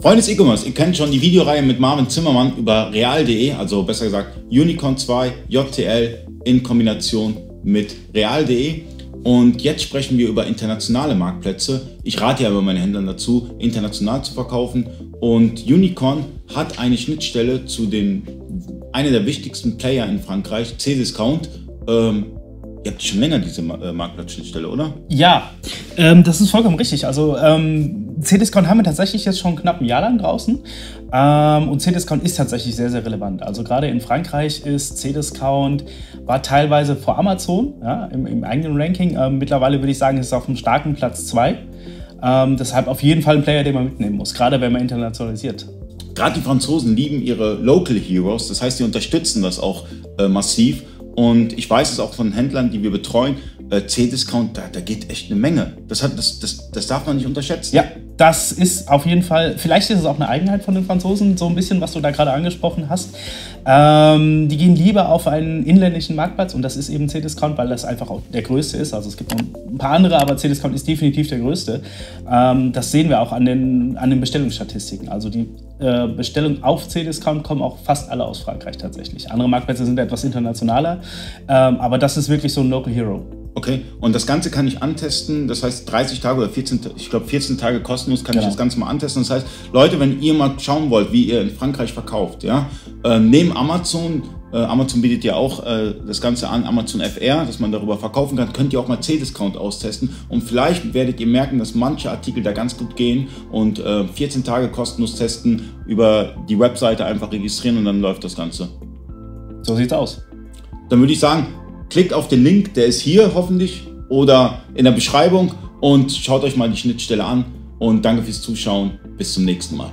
Freunde des E-Commerce, ihr kennt schon die Videoreihe mit Marvin Zimmermann über real.de, also besser gesagt Unicorn 2 JTL in Kombination mit real.de. Und jetzt sprechen wir über internationale Marktplätze. Ich rate ja aber meinen Händlern dazu, international zu verkaufen. Und Unicorn hat eine Schnittstelle zu den, einer der wichtigsten Player in Frankreich, C-Discount. Ähm, Ihr habt schon länger diese äh, Marktplatzschnittstelle, oder? Ja, ähm, das ist vollkommen richtig. Also ähm, C-Discount haben wir tatsächlich jetzt schon knapp ein Jahr lang draußen. Ähm, und C-Discount ist tatsächlich sehr, sehr relevant. Also gerade in Frankreich ist C-Discount, war teilweise vor Amazon ja, im, im, eigenen Ranking. Ähm, mittlerweile würde ich sagen, ist es auf einem starken Platz 2. Ähm, deshalb auf jeden Fall ein Player, den man mitnehmen muss, gerade wenn man internationalisiert. Gerade die Franzosen lieben ihre Local Heroes, das heißt, sie unterstützen das auch äh, massiv. Und ich weiß es auch von Händlern, die wir betreuen, äh, C-Discount, da, da geht echt eine Menge. Das, hat, das, das, das darf man nicht unterschätzen. Ja, das ist auf jeden Fall, vielleicht ist es auch eine Eigenheit von den Franzosen, so ein bisschen, was du da gerade angesprochen hast. Ähm, die gehen lieber auf einen inländischen Marktplatz und das ist eben C-Discount, weil das einfach auch der größte ist. Also es gibt noch ein paar andere, aber C-Discount ist definitiv der größte. Ähm, das sehen wir auch an den, an den Bestellungsstatistiken. Also die äh, Bestellungen auf C-Discount kommen auch fast alle aus Frankreich tatsächlich. Andere Marktplätze sind etwas internationaler, ähm, aber das ist wirklich so ein Local Hero. Okay, und das Ganze kann ich antesten, das heißt 30 Tage oder 14, ich glaube 14 Tage kostenlos kann genau. ich das Ganze mal antesten. Das heißt, Leute, wenn ihr mal schauen wollt, wie ihr in Frankreich verkauft, ja, äh, neben Amazon, äh, Amazon bietet ja auch äh, das Ganze an, Amazon FR, dass man darüber verkaufen kann, könnt ihr auch mal C-Discount austesten und vielleicht werdet ihr merken, dass manche Artikel da ganz gut gehen und 14 äh, Tage kostenlos testen, über die Webseite einfach registrieren und dann läuft das Ganze. So sieht's aus. Dann würde ich sagen, Klickt auf den Link, der ist hier hoffentlich oder in der Beschreibung und schaut euch mal die Schnittstelle an. Und danke fürs Zuschauen. Bis zum nächsten Mal.